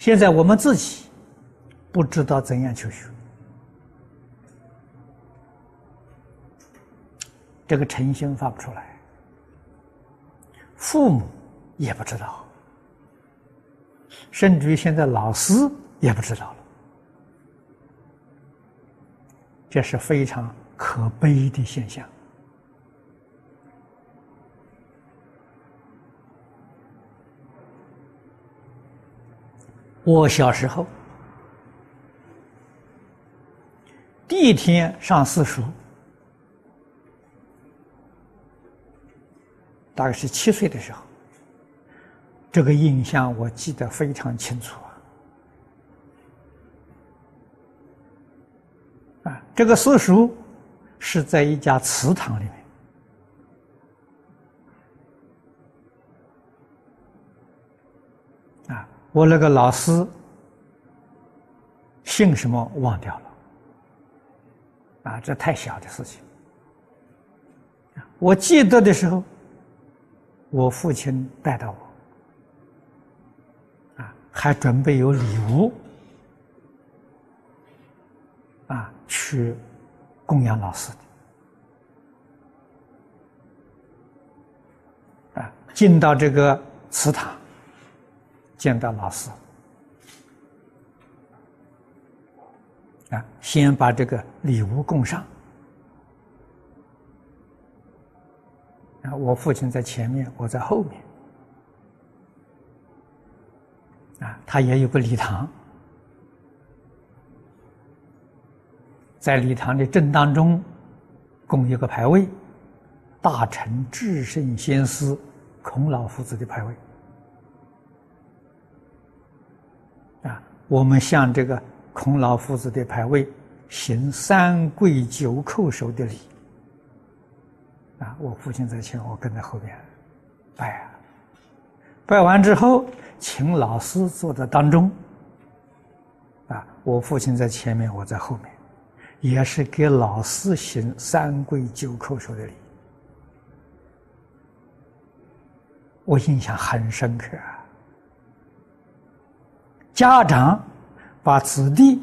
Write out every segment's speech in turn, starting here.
现在我们自己不知道怎样求学，这个诚心发不出来，父母也不知道，甚至于现在老师也不知道了，这是非常可悲的现象。我小时候第一天上私塾，大概是七岁的时候，这个印象我记得非常清楚啊！啊，这个私塾是在一家祠堂里面啊。我那个老师姓什么忘掉了，啊，这太小的事情。我记得的时候，我父亲带到我，啊，还准备有礼物，啊，去供养老师的，啊，进到这个祠堂。见到老师，啊，先把这个礼物供上，啊，我父亲在前面，我在后面，啊，他也有个礼堂，在礼堂的正当中供一个牌位，大成至圣先师孔老夫子的牌位。我们向这个孔老夫子的牌位行三跪九叩首的礼，啊，我父亲在前，我跟在后边拜啊，拜完之后，请老师坐在当中，啊，我父亲在前面，我在后面，也是给老师行三跪九叩首的礼，我印象很深刻啊。家长把子弟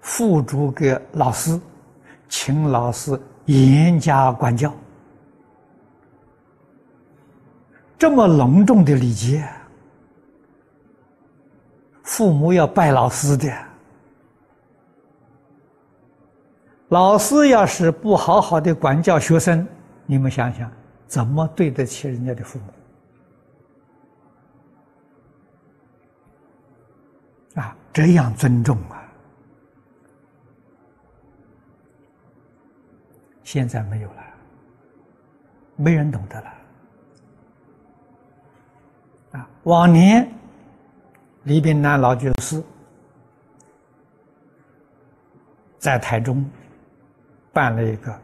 付诸给老师，请老师严加管教。这么隆重的礼节，父母要拜老师的。老师要是不好好的管教学生，你们想想，怎么对得起人家的父母？啊，这样尊重啊！现在没有了，没人懂得了。啊，往年李炳南老居士在台中办了一个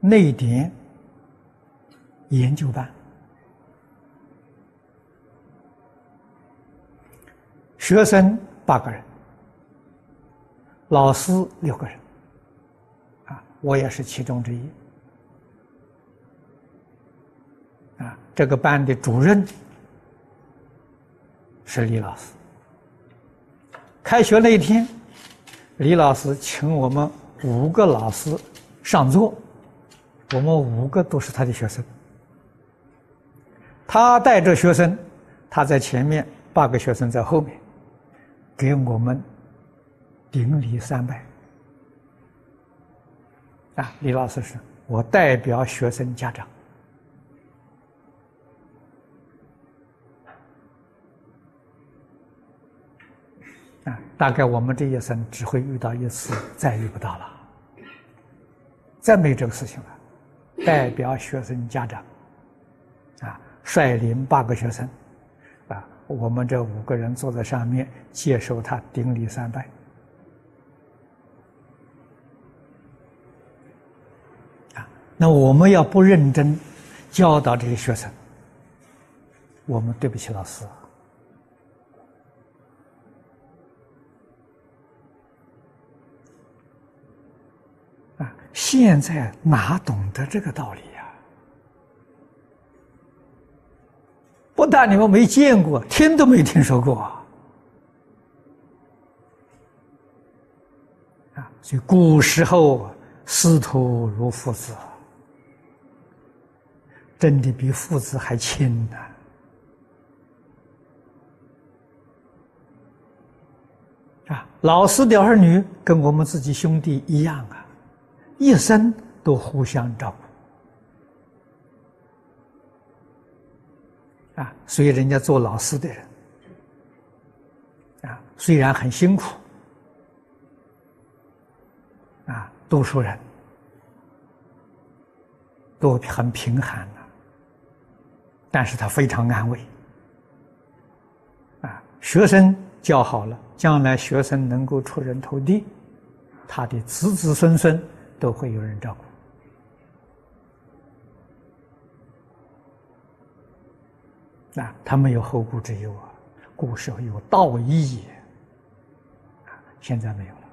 内典研究班。学生八个人，老师六个人，啊，我也是其中之一。啊，这个班的主任是李老师。开学那一天，李老师请我们五个老师上座，我们五个都是他的学生。他带着学生，他在前面，八个学生在后面。给我们顶礼三拜啊！李老师说：“我代表学生家长啊，大概我们这一生只会遇到一次，再遇不到了，再没这个事情了。代表学生家长啊，率领八个学生。”我们这五个人坐在上面，接受他顶礼三拜。啊，那我们要不认真教导这些学生，我们对不起老师。啊，现在哪懂得这个道理呀？不不但你们没见过，听都没听说过啊！所以古时候师徒如父子，真的比父子还亲呢。啊，老师的儿女跟我们自己兄弟一样啊，一生都互相照顾啊。所以人家做老师的人啊，虽然很辛苦啊，读书人都很贫寒的，但是他非常安慰啊，学生教好了。将来学生能够出人头地，他的子子孙孙都会有人照顾。啊，他没有后顾之忧啊，古时候有道义，现在没有了。